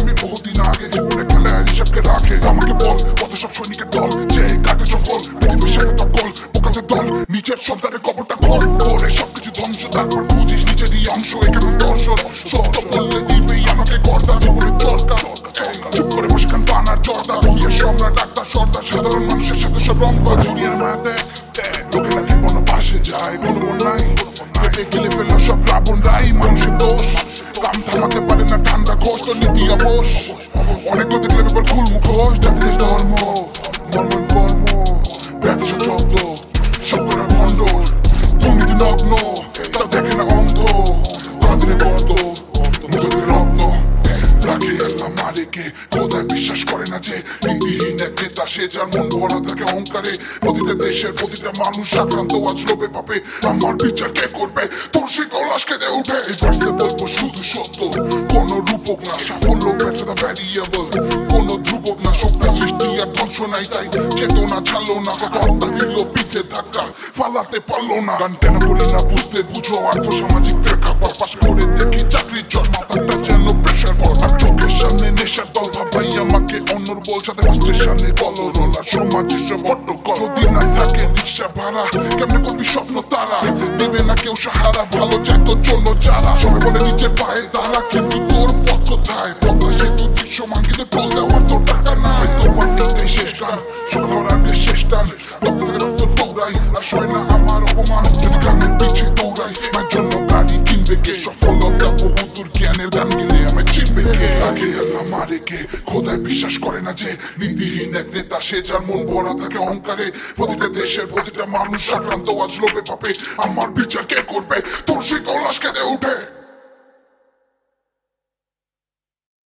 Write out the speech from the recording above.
আমি বহুদিন আগে হিসাবকে রাখে। আমাকে বল, কত সব সৈনিকের দল, যে কাটে সকল পৃথিবীর সাথে দল নিজের সন্তানের কবরটা খোল। সবকিছু ধ্বংস, তারপর মানুষের সাথে সব রং বা দুনিয়ার মায়াতে লোকে নাকি কোনো পাশে যায় কোনো বন্যাই পেটে গেলে ফেলো সব রাবণ রাই মানুষের দোষ কাম থামাতে পারে না ঠান্ডা খোঁজ তো নীতি অবশ অনেক তো দেখলে ব্যাপার ফুল মুখোশ জাতির ধর্ম মর্মন কর্ম বিশ্বাস করে না যে এক নেতা, সে যার মন ভরা থাকে অহংকারে। প্রতিটা দেশের প্রতিটা মানুষ আক্রান্ত, আজ লোভে আমার বিচার কে করবে? তোর সেই তলাশ কেঁদে উঠে এই ভার্সে বলব, শুধু সত্য, কোন রূপক না, সাফল্য ব্যর্থতা ভ্যারিয়েবল কোন ধ্রুবক না সৃষ্টি আর ধ্বংস নাই, তাই চেতনা ছাড়লো না, কত দিল পিঠে ধাক্কা ফালাতে পারল না। গান কেন না, বুঝতে বুঝো আর্থ সামাজিক প্রেক্ষাপট পাশ করে দেখি চাকরির জল নেশার দল ভাবাই আমাকে অন্যর সাথে স্টেশনে বল সমাজ অট্ট যদি না থাকে রিক্সা ভাড়া, কেমনে করবি স্বপ্ন তারা? দেবে না কেউ সাহারা, ভালো চাই তোর জন্য যারা সবাই বলে নিজের পায়ে দাঁড়া কিন্তু তোর পথ কোথায় পদ্মা সেতু দৃশ্য মাঙ্গিতে টোল দেওয়ার তোর টাকা নাই। তোর বাড়িতেই শেষ গান সকাল হওয়ার আগে শেষ টান। রক্ত থেকে রক্ত দৌড়াই, আর সয় না আমার অপমান। যদি গানের পিছিয়ে দৌড়াই তার জন্য গাড়ি কিনবে কে? সফলতা কে খোদায় বিশ্বাস করে না যে নীতিহীন এক নেতা, সে যার মন ভরা থাকে অহংকারে, প্রতিটা দেশের প্রতিটা মানুষ আক্রান্ত আজ লোপে পাপে। আমার বিচার কে করবে? তোর সেই তলাশ কেঁদে উঠে।